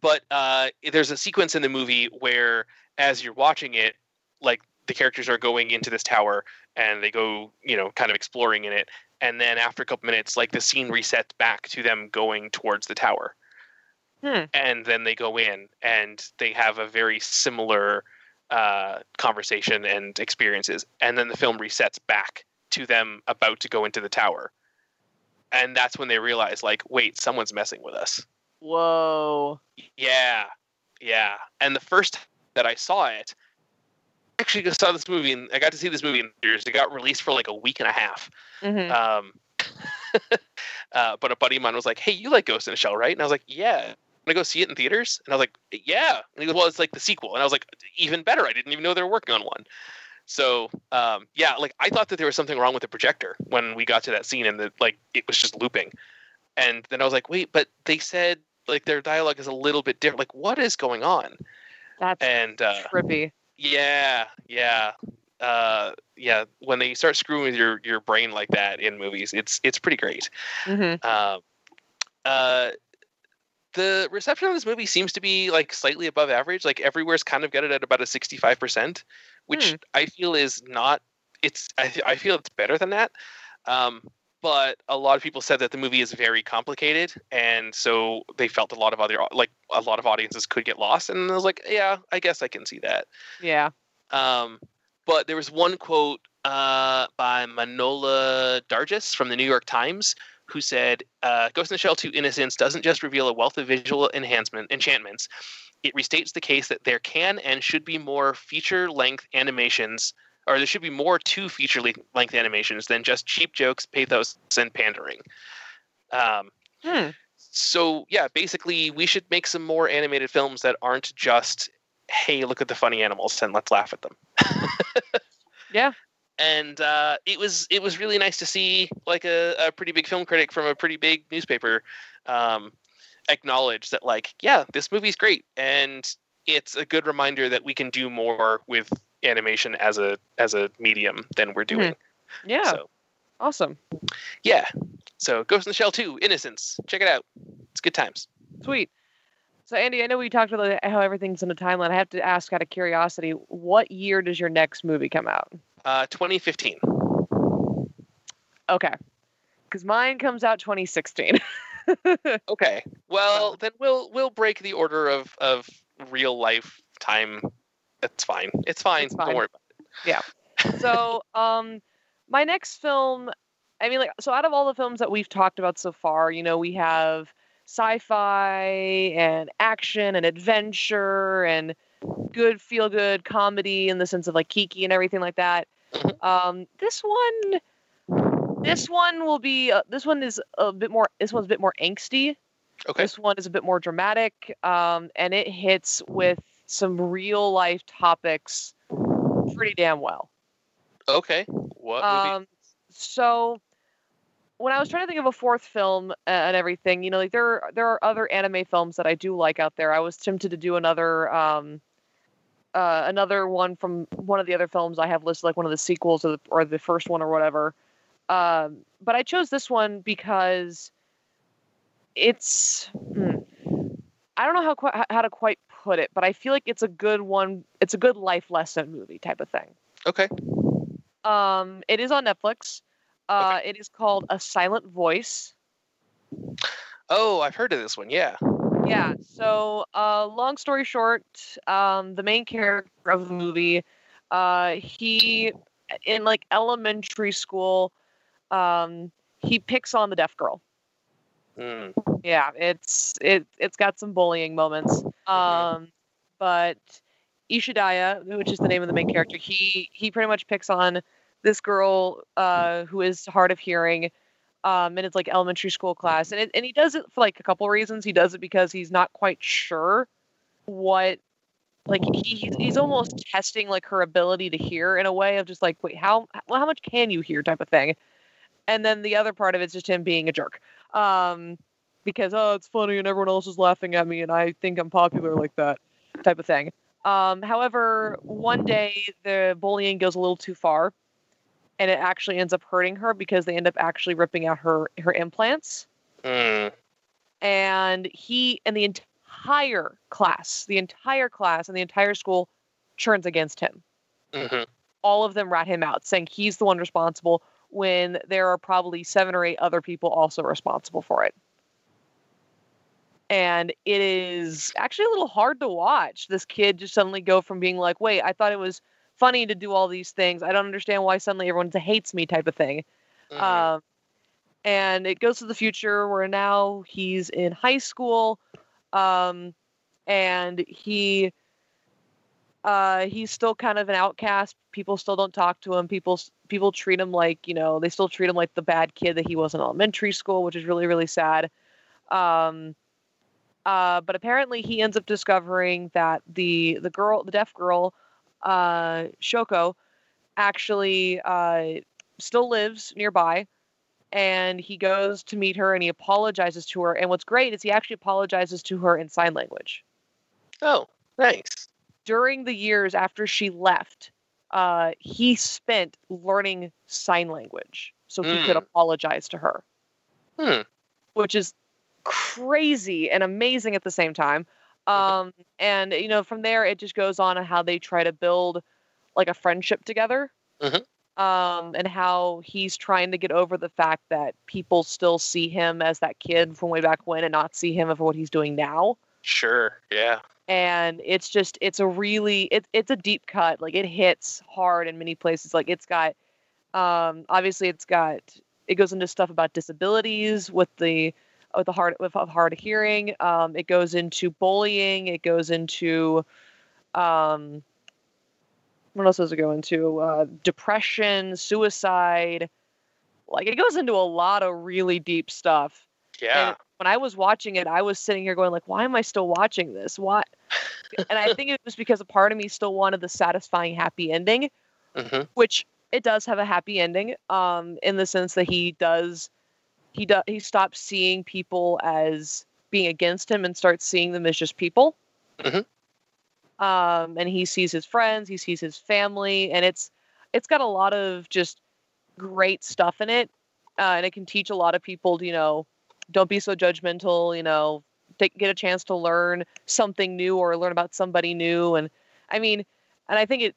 Speaker 4: but uh, there's a sequence in the movie where, as you're watching it, like the characters are going into this tower and they go, you know, kind of exploring in it, and then after a couple minutes, like the scene resets back to them going towards the tower
Speaker 3: Hmm.
Speaker 4: and then they go in and they have a very similar uh, conversation and experiences and then the film resets back to them about to go into the tower and that's when they realize like wait someone's messing with us
Speaker 3: Whoa.
Speaker 4: yeah yeah and the first that i saw it I actually saw this movie and i got to see this movie in theaters it got released for like a week and a half
Speaker 3: hmm
Speaker 4: um, uh, but a buddy of mine was like, "Hey, you like Ghost in the Shell, right?" And I was like, "Yeah." To go see it in theaters? And I was like, "Yeah." And he goes, "Well, it's like the sequel." And I was like, "Even better! I didn't even know they were working on one." So, um, yeah, like I thought that there was something wrong with the projector when we got to that scene, and that like it was just looping. And then I was like, "Wait, but they said like their dialogue is a little bit different. Like, what is going on?"
Speaker 3: That's
Speaker 4: And uh,
Speaker 3: trippy.
Speaker 4: yeah, yeah, uh, yeah. When they start screwing with your your brain like that in movies, it's it's pretty great.
Speaker 3: hmm
Speaker 4: Um, uh, the reception of this movie seems to be like slightly above average. Like everywhere's kind of got it at about a sixty-five percent, which
Speaker 3: Hmm.
Speaker 4: I feel is not. It's I, I feel it's better than that. Um, but a lot of people said that the movie is very complicated, and so they felt a lot of other like a lot of audiences could get lost. And I was like, yeah, I guess I can see that.
Speaker 3: Yeah.
Speaker 4: Um, but there was one quote uh, by Manohla Dargis from the New York Times who said, uh, "Ghost in the Shell 2: Innocence doesn't just reveal a wealth of visual enhancement enchantments. It restates the case that there can and should be more feature-length animations." Or there should be more to feature length animations than just cheap jokes, pathos, and pandering. Um,
Speaker 3: Hmm.
Speaker 4: so yeah, basically, we should make some more animated films that aren't just, "Hey, look at the funny animals and let's laugh at them."
Speaker 3: Yeah.
Speaker 4: And uh, it was it was really nice to see like a, a pretty big film critic from a pretty big newspaper um, acknowledge that like yeah, this movie's great, and it's a good reminder that we can do more with animation as a as a medium than we're doing.
Speaker 3: Yeah.
Speaker 4: So
Speaker 3: Awesome.
Speaker 4: yeah, so Ghost in the Shell 2, Innocence, check it out. It's good times.
Speaker 3: Sweet. So Andy, I know we talked about how everything's in a timeline. I have to ask out of curiosity, what year does your next movie come out?
Speaker 4: Uh, 2015.
Speaker 3: Okay. Because mine comes out 2016.
Speaker 4: Okay. Well, then we'll we'll break the order of of real life time. That's fine. It's fine.
Speaker 3: It's fine.
Speaker 4: Don't worry about it. Yeah.
Speaker 3: so um my next film i mean like so out of all the films that we've talked about so far you know we have sci-fi and action and adventure and good feel good comedy in the sense of like kiki and everything like that
Speaker 4: Mhm.
Speaker 3: um this one this one will be uh, this one is a bit more this one's a bit more angsty
Speaker 4: Okay.
Speaker 3: This one is a bit more dramatic, um, and it hits with some real life topics pretty damn well.
Speaker 4: Okay. What?
Speaker 3: Um, so when I was trying to think of a fourth film and everything, you know, like there there are other anime films that I do like out there. I was tempted to do another um, uh, another one from one of the other films I have listed, like one of the sequels or the, or the first one or whatever. Um, but I chose this one because it's hmm, I don't know how how to quite put it, but I feel like it's a good one. It's a good life lesson movie type of thing.
Speaker 4: okay.
Speaker 3: Um, it is on Netflix. Uh, It is called A Silent Voice.
Speaker 4: Oh, I've heard of this one. Yeah.
Speaker 3: Yeah. So, uh, long story short, um, the main character of the movie, uh, he in like elementary school, um, he picks on the deaf girl.
Speaker 4: Mm.
Speaker 3: Yeah, it's it it's got some bullying moments. Um, but Ishidaya, which is the name of the main character, he he pretty much picks on this girl uh, who is hard of hearing, um, and it's like elementary school class, and it, and he does it for like a couple reasons. He does it because he's not quite sure what like he, he's, he's almost testing like her ability to hear in a way of just like wait how how much can you hear? type of thing. And then the other part of it's just him being a jerk um because oh it's funny and everyone else is laughing at me and i think i'm popular like that type of thing. Um however one day the bullying goes a little too far and it actually ends up hurting her because they end up actually ripping out her her implants
Speaker 4: Mm.
Speaker 3: and he and the entire class, the entire class and the entire school turns against him.
Speaker 4: hmm
Speaker 3: All of them rat him out, saying he's the one responsible when there are probably seven or eight other people also responsible for it. And it is actually a little hard to watch this kid just suddenly go from being like, wait, I thought it was funny to do all these things. I don't understand why suddenly everyone hates me type of thing.
Speaker 4: Mhm.
Speaker 3: Um, and it goes to the future where now he's in high school, um, and he uh, he's still kind of an outcast. People still don't talk to him. People people treat him like you know they still treat him like the bad kid that he was in elementary school, which is really really sad. Um, uh, but apparently he ends up discovering that the the girl, the deaf girl, uh, Shoko, actually uh, still lives nearby and he goes to meet her and he apologizes to her and what's great is he actually apologizes to her in sign language
Speaker 4: Oh, nice.
Speaker 3: during the years after she left uh, he spent learning sign language so he could
Speaker 4: Mm.
Speaker 3: apologize to her
Speaker 4: Hmm.
Speaker 3: which is crazy and amazing at the same time um, and you know from there it just goes on how they try to build like a friendship together
Speaker 4: Mhm.
Speaker 3: um, and how he's trying to get over the fact that people still see him as that kid from way back when and not see him for what he's doing now.
Speaker 4: Sure. Yeah.
Speaker 3: And it's just it's a really it, it's a deep cut. Like it hits hard in many places. Like it's got um, obviously it's got it goes into stuff about disabilities with the with the hard with of hard of hearing. Um, it goes into bullying. It goes into um, what else does it go into? Uh, depression, suicide. Like it goes into a lot of really deep stuff.
Speaker 4: Yeah.
Speaker 3: And when I was watching it, I was sitting here going like, why am I still watching this? Why? and I think it was because a part of me still wanted the satisfying happy ending,
Speaker 4: hmm
Speaker 3: which it does have a happy ending. Um, in the sense that he does, he does, he stops seeing people as being against him and starts seeing them as just people.
Speaker 4: Mhm.
Speaker 3: Um, and he sees his friends, he sees his family, and it's it's got a lot of just great stuff in it, uh, and it can teach a lot of people, to, you know, don't be so judgmental. You know, take, get a chance to learn something new or learn about somebody new. And I mean, and I think it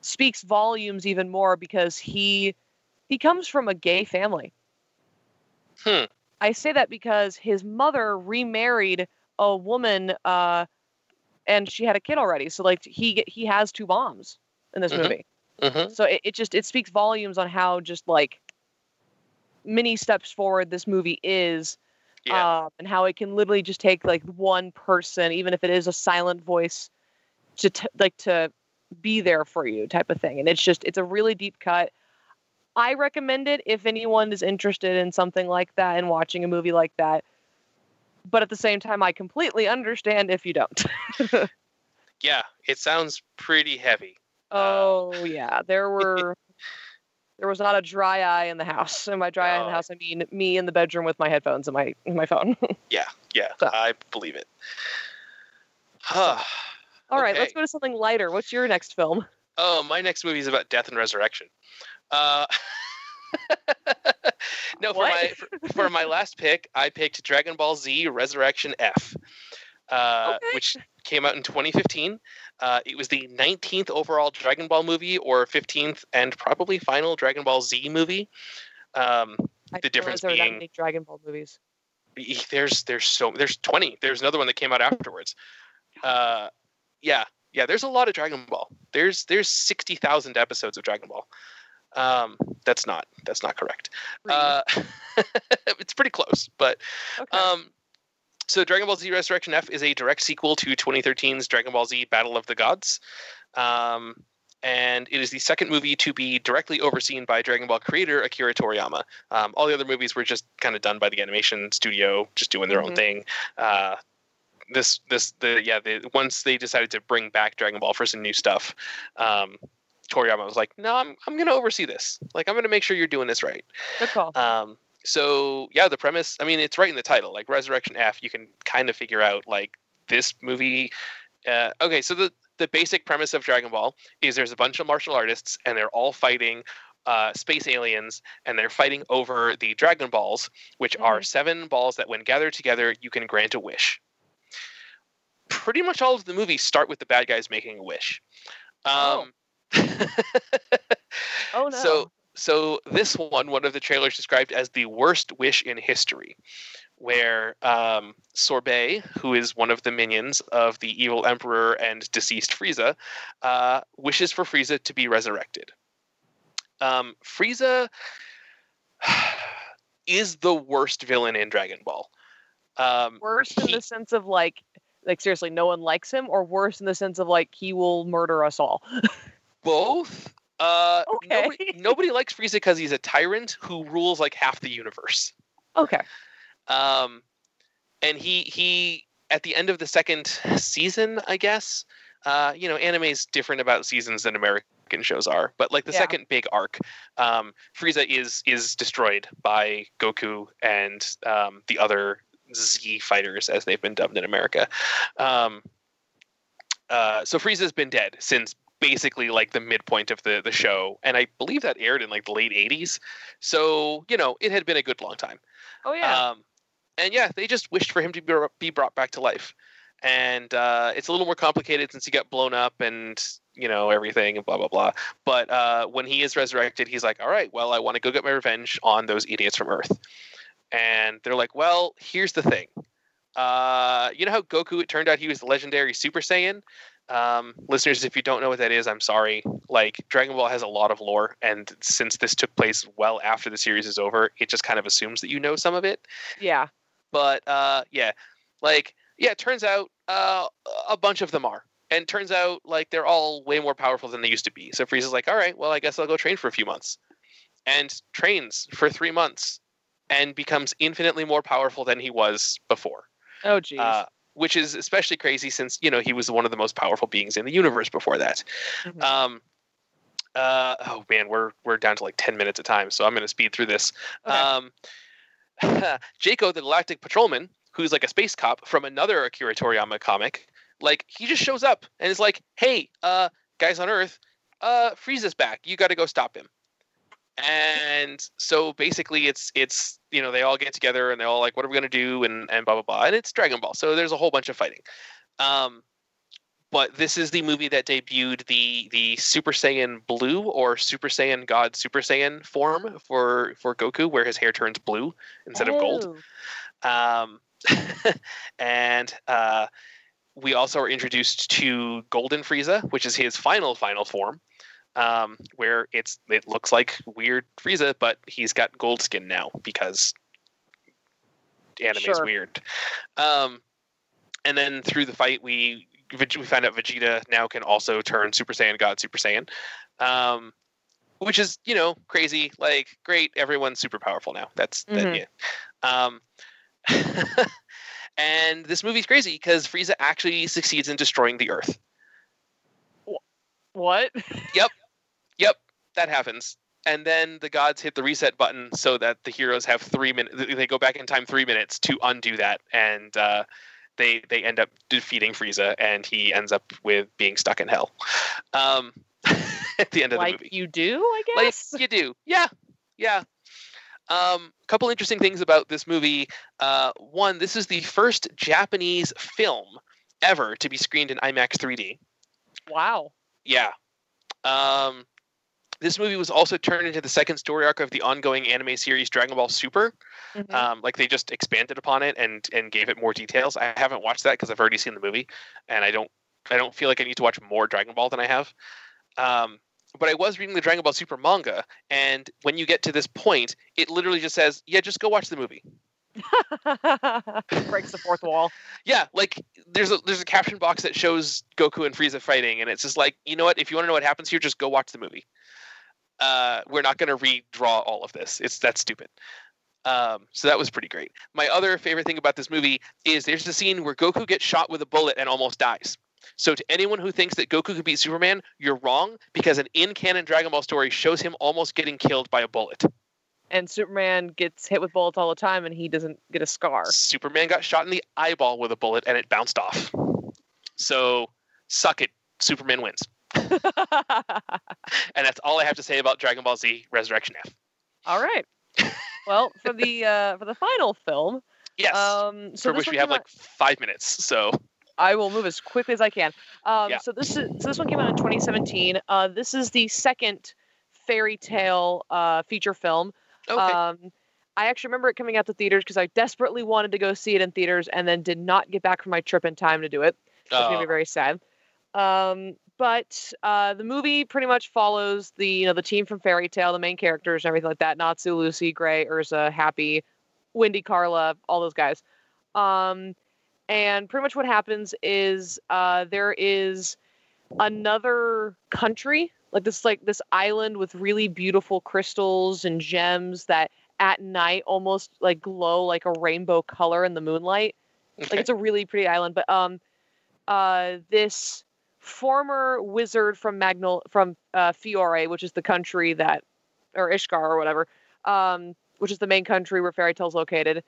Speaker 3: speaks volumes even more because he he comes from a gay family.
Speaker 4: Hmm.
Speaker 3: I say that because his mother remarried a woman, uh, and she had a kid already. So like he he has two moms in this
Speaker 4: Mhm.
Speaker 3: movie.
Speaker 4: hmm
Speaker 3: So it, it just it speaks volumes on how just like many steps forward this movie is
Speaker 4: Yeah.
Speaker 3: um, and how it can literally just take like one person, even if it is a silent voice, to t- like to be there for you, type of thing. And it's just it's a really deep cut. I recommend it if anyone is interested in something like that and watching a movie like that. but at the same time, I completely understand if you don't.
Speaker 4: Yeah, it sounds pretty heavy.
Speaker 3: Uh, oh yeah, there were. There was not a dry eye in the house. And by dry eye in the house, I mean me in the bedroom with my headphones and my my phone.
Speaker 4: Yeah, yeah,
Speaker 3: So-
Speaker 4: I believe it. Huh.
Speaker 3: All right, let's go to something lighter. What's your next film?
Speaker 4: Oh, my next movie is about death and resurrection. Uh, no, for my for, for my last pick, I picked Dragon Ball Z Resurrection F, uh,
Speaker 3: Okay.
Speaker 4: which came out in 2015. Uh, it was the 19th overall Dragon Ball movie, or 15th and probably final Dragon Ball Z movie. Um, The difference
Speaker 3: there that
Speaker 4: being-
Speaker 3: many Dragon Ball movies.
Speaker 4: there's there's so there's 20 there's another one that came out afterwards uh yeah yeah there's a lot of dragon ball there's there's 60,000 episodes of dragon ball um that's not that's not correct uh it's pretty close but
Speaker 3: okay.
Speaker 4: um so Dragon Ball Z Resurrection F is a direct sequel to 2013's Dragon Ball Z Battle of the Gods. Um, and it is the second movie to be directly overseen by Dragon Ball creator Akira Toriyama. Um, all the other movies were just kind of done by the animation studio, just doing their own
Speaker 3: Mhm.
Speaker 4: thing. Uh, this, this, the yeah, the once they decided to bring back Dragon Ball for some new stuff, um, Toriyama was like, "No, I'm I'm gonna oversee this. Like, I'm gonna make sure you're doing this right."
Speaker 3: Good call.
Speaker 4: Um, so yeah, the premise. I mean, it's right in the title, like Resurrection F. You can kind of figure out like this movie. Uh, okay, so the the basic premise of Dragon Ball is there's a bunch of martial artists and they're all fighting uh, space aliens and they're fighting over the Dragon Balls, which are seven balls that, when gathered together, you can grant a wish. Pretty much all of the movies start with the bad guys making a wish. Um,
Speaker 3: oh no.
Speaker 4: so so this one, one of the trailers described as the worst wish in history, where um, Sorbet, who is one of the minions of the evil emperor and deceased Frieza, uh, wishes for Frieza to be resurrected. Um, Frieza is the worst villain in Dragon Ball. Um,
Speaker 3: worse in
Speaker 4: he-
Speaker 3: the sense of like like seriously no one likes him or worse in the sense of like he will murder us all
Speaker 4: both. Uh,
Speaker 3: Okay.
Speaker 4: nobody, nobody likes Frieza because he's a tyrant who rules like half the universe.
Speaker 3: okay
Speaker 4: um and he he at the end of the second season i guess uh you know anime is different about seasons than american shows are but like the
Speaker 3: Yeah.
Speaker 4: second big arc um frieza is is destroyed by goku and um the other z fighters as they've been dubbed in america um uh so frieza's been dead since basically like the midpoint of the the show and i believe that aired in like the late 80s so you know it had been a good long time
Speaker 3: oh yeah
Speaker 4: um, and yeah, they just wished for him to be, be brought back to life. And uh, it's a little more complicated since he got blown up and, you know, everything and blah, blah, blah. But uh, when he is resurrected, he's like, all right, well, I want to go get my revenge on those idiots from Earth. And they're like, well, here's the thing. Uh, you know how Goku, it turned out he was the legendary Super Saiyan? Um, listeners, if you don't know what that is, I'm sorry. Like, Dragon Ball has a lot of lore. And since this took place well after the series is over, it just kind of assumes that you know some of it.
Speaker 3: Yeah.
Speaker 4: But uh yeah. Like yeah it turns out uh a bunch of them are. And turns out like they're all way more powerful than they used to be. So frieza's like all right well i guess i'll go train for a few months. And trains for three months and becomes infinitely more powerful than he was before.
Speaker 3: Oh geez
Speaker 4: uh, which is especially crazy since you know he was one of the most powerful beings in the universe before that
Speaker 3: Mhm.
Speaker 4: um uh oh man we're we're down to like 10 minutes of time so i'm going to speed through this
Speaker 3: Okay.
Speaker 4: um Jaco the galactic patrolman who's like a space cop from another akira toriyama comic like he just shows up and is like hey uh guys on earth uh frieza's back you got to go stop him and so basically it's it's you know they all get together and they're all like what are we going to do? and and blah blah blah. And it's dragon ball so there's a whole bunch of fighting. Um but this is the movie that debuted the the super saiyan blue or super saiyan god super saiyan form for for goku where his hair turns blue instead of gold.
Speaker 3: Oh.
Speaker 4: um, and uh, we also are introduced to Golden Frieza, which is his final final form, um, where it's it looks like weird Frieza, but he's got gold skin now because anime is
Speaker 3: Sure.
Speaker 4: weird. Um, and then through the fight, we we find out Vegeta now can also turn Super Saiyan God Super Saiyan. Um, which is, you know, crazy. Like, great, everyone's super powerful now. That's that,
Speaker 3: Mhm.
Speaker 4: yeah. Um, And this movie's crazy because Frieza actually succeeds in destroying the Earth.
Speaker 3: What?
Speaker 4: Yep, that happens. And then the gods hit the reset button so that the heroes have three minutes. They go back in time three minutes to undo that, and uh, they they end up defeating Frieza, and he ends up with being stuck in hell. Um, at the end of the movie,
Speaker 3: you do, I guess.
Speaker 4: like you do, yeah, yeah. Um, couple interesting things about this movie. Uh, one, this is the first Japanese film ever to be screened in IMAX 3D.
Speaker 3: wow.
Speaker 4: Yeah. Um, this movie was also turned into the second story arc of the ongoing anime series Dragon Ball Super.
Speaker 3: Mhm.
Speaker 4: Um, like they just expanded upon it and and gave it more details. I haven't watched that because I've already seen the movie, and I don't I don't feel like I need to watch more Dragon Ball than I have. Um, but I was reading the Dragon Ball Super manga, and when you get to this point, it literally just says, "Yeah, just go watch the movie."
Speaker 3: Breaks the fourth wall.
Speaker 4: Yeah, like there's a there's a caption box that shows Goku and Frieza fighting, and it's just like, you know what? If you want to know what happens here, just go watch the movie. Uh, we're not going to redraw all of this. It's that's stupid. Um, so that was pretty great. My other favorite thing about this movie is there's a scene where Goku gets shot with a bullet and almost dies. So to anyone who thinks that Goku could beat Superman, you're wrong because an in-canon Dragon Ball story shows him almost getting killed by a bullet.
Speaker 3: And Superman gets hit with bullets all the time, and he doesn't get a scar.
Speaker 4: Superman got shot in the eyeball with a bullet and it bounced off. So suck it, Superman wins. And that's all I have to say about Dragon Ball Z Resurrection F.
Speaker 3: all right. Well, for the uh, for the final film,
Speaker 4: Yes.
Speaker 3: um, so
Speaker 4: for which we have
Speaker 3: out-
Speaker 4: like five minutes. So
Speaker 3: I will move as quickly as I can. Um,
Speaker 4: Yeah.
Speaker 3: So this is so this one came out in 2017. Uh, this is the second fairy tail uh, feature film.
Speaker 4: okay.
Speaker 3: Um, I actually remember it coming out to theaters because I desperately wanted to go see it in theaters and then did not get back from my trip in time to do it. Which made me
Speaker 4: Uh,
Speaker 3: very sad. Um, but uh, the movie pretty much follows the you know the team from Fairy Tail, the main characters and everything like that. Natsu, Lucy, Gray, Erza, Happy, Wendy, Carla, all those guys. Um, and pretty much what happens is uh, there is another country like this like this island with really beautiful crystals and gems that at night almost like glow like a rainbow color in the moonlight like it's a really pretty island but um uh this former wizard from magnol from uh fiore which is the country that or ishgar or whatever um which is the main country where fairy tail's located.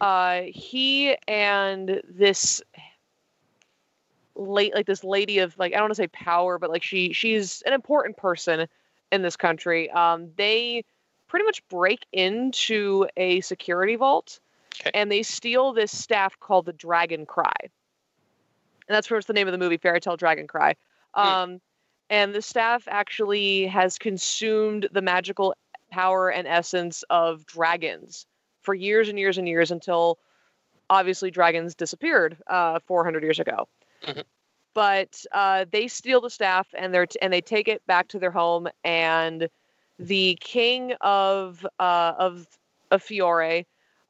Speaker 3: Uh he and this late like this lady of like i don't want to say power but like she she's an important person in this country. Um they pretty much break into a security vault
Speaker 4: Okay.
Speaker 3: and they steal this staff called the dragon cry and that's where it's the name of the movie fairy tail dragon cry
Speaker 4: Hmm.
Speaker 3: um and the staff actually has consumed the magical power and essence of dragons for years and years and years until obviously dragons disappeared uh, 400 years ago
Speaker 4: Mhm.
Speaker 3: but uh, they steal the staff and they're t- and they take it back to their home and the king of uh, of of Fiore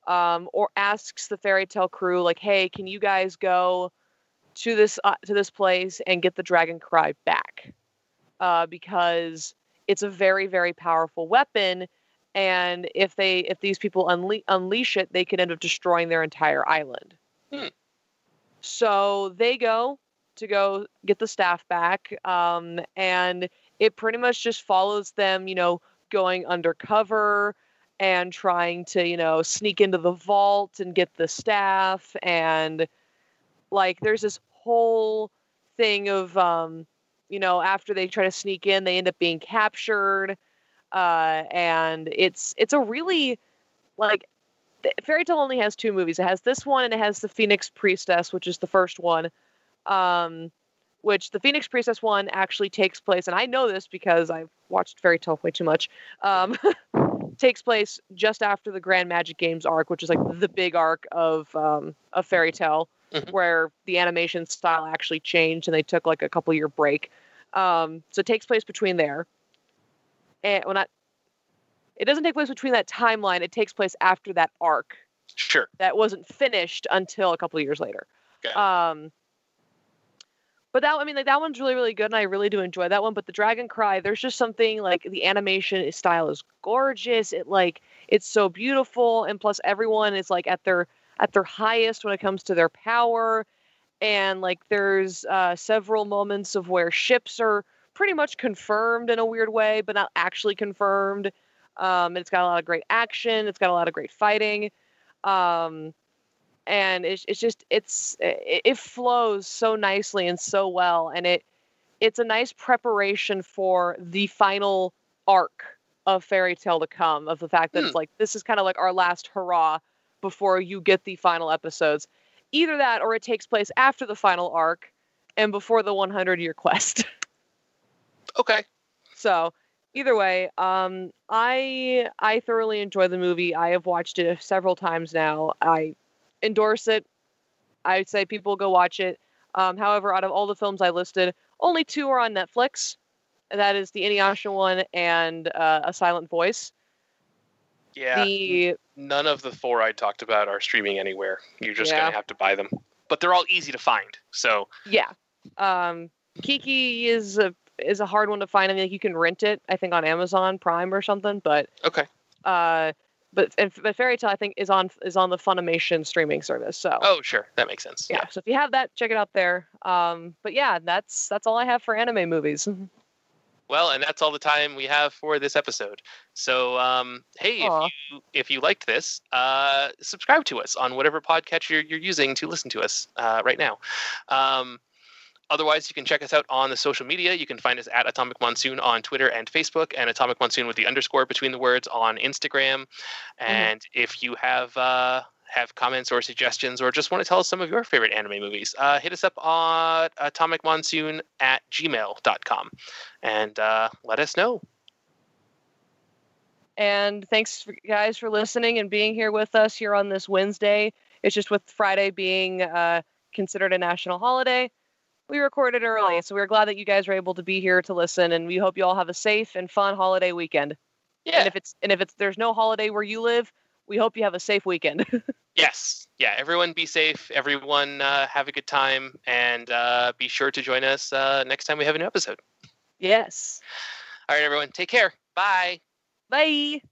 Speaker 3: um, or asks the fairy tail crew like hey can you guys go to this uh, to this place and get the dragon cry back uh, because it's a very very powerful weapon and if they if these people unle- unleash it they could end up destroying their entire island
Speaker 4: Hmm.
Speaker 3: so they go to go get the staff back um, and it pretty much just follows them you know going undercover and trying to you know sneak into the vault and get the staff and like there's this whole thing of um you know after they try to sneak in they end up being captured uh and it's it's a really like fairy tail only has two movies. It has this one and it has the phoenix priestess which is the first one um which the phoenix priestess one actually takes place and i know this because i've watched fairy tail way too much um takes place just after the grand magic games arc which is like the big arc of um of fairy tail
Speaker 4: Mhm.
Speaker 3: where the animation style actually changed and they took like a couple year break um so it takes place between there and well not it doesn't take place between that timeline it takes place after that arc
Speaker 4: sure.
Speaker 3: that wasn't finished until a couple years later.
Speaker 4: It.
Speaker 3: Um, but that I mean, like that one's really really good, and I really do enjoy that one. But the Dragon Cry, there's just something like the animation style is gorgeous. It like it's so beautiful, and plus everyone is like at their at their highest when it comes to their power. And like there's uh, several moments of where ships are pretty much confirmed in a weird way, but not actually confirmed. Um, it's got a lot of great action. It's got a lot of great fighting. Um, and it's, it's just it's it, it flows so nicely and so well and it it's a nice preparation for the final arc of fairy tail to come of the fact that
Speaker 4: Hmm.
Speaker 3: it's like this is kind of like our last hurrah before you get the final episodes. Either that or it takes place after the final arc and before the 100 year quest.
Speaker 4: Okay.
Speaker 3: so either way um i i thoroughly enjoy the movie. I have watched it several times now. I endorse it. I would say people go watch it. Um however out of all the films i listed only two are on netflix. That is the Inuyasha one and uh, a silent voice
Speaker 4: Yeah.
Speaker 3: the
Speaker 4: None of the four I talked about are streaming anywhere. You're just
Speaker 3: Yeah.
Speaker 4: gonna have to buy them. But they're all easy to find. So
Speaker 3: yeah um kiki is a is a hard one to find i mean like you can rent it i think on amazon prime or something but
Speaker 4: okay.
Speaker 3: uh but and, but fairy tail i think is on is on the funimation streaming service so
Speaker 4: Oh, sure. That makes sense.
Speaker 3: yeah. So if you have that, check it out there. Um, but yeah, that's that's all I have for anime movies.
Speaker 4: Well, and that's all the time we have for this episode. So, um, hey, if you if you liked this, uh, subscribe to us on whatever podcatcher you're, you're using to listen to us uh, right now. Um, otherwise, you can check us out on the social media. You can find us at Atomic Monsoon on Twitter and Facebook, and Atomic Monsoon with the underscore between the words on Instagram. And if you have uh, have comments or suggestions, or just want to tell us some of your favorite anime movies, uh, hit us up on atomicmonsoon at gmail.com and uh, let us know.
Speaker 3: and thanks for, guys for listening and being here with us here on this Wednesday. It's just with Friday being uh, considered a national holiday. We recorded early, so we're glad that you guys were able to be here to listen, and we hope you all have a safe and fun holiday weekend.
Speaker 4: Yeah.
Speaker 3: And if it's and if it's there's no holiday where you live, we hope you have a safe weekend.
Speaker 4: Yes. Yeah. Everyone be safe. Everyone uh, have a good time. And uh, be sure to join us uh, next time we have a new episode.
Speaker 3: yes.
Speaker 4: All right, everyone. Take care. Bye.
Speaker 3: Bye.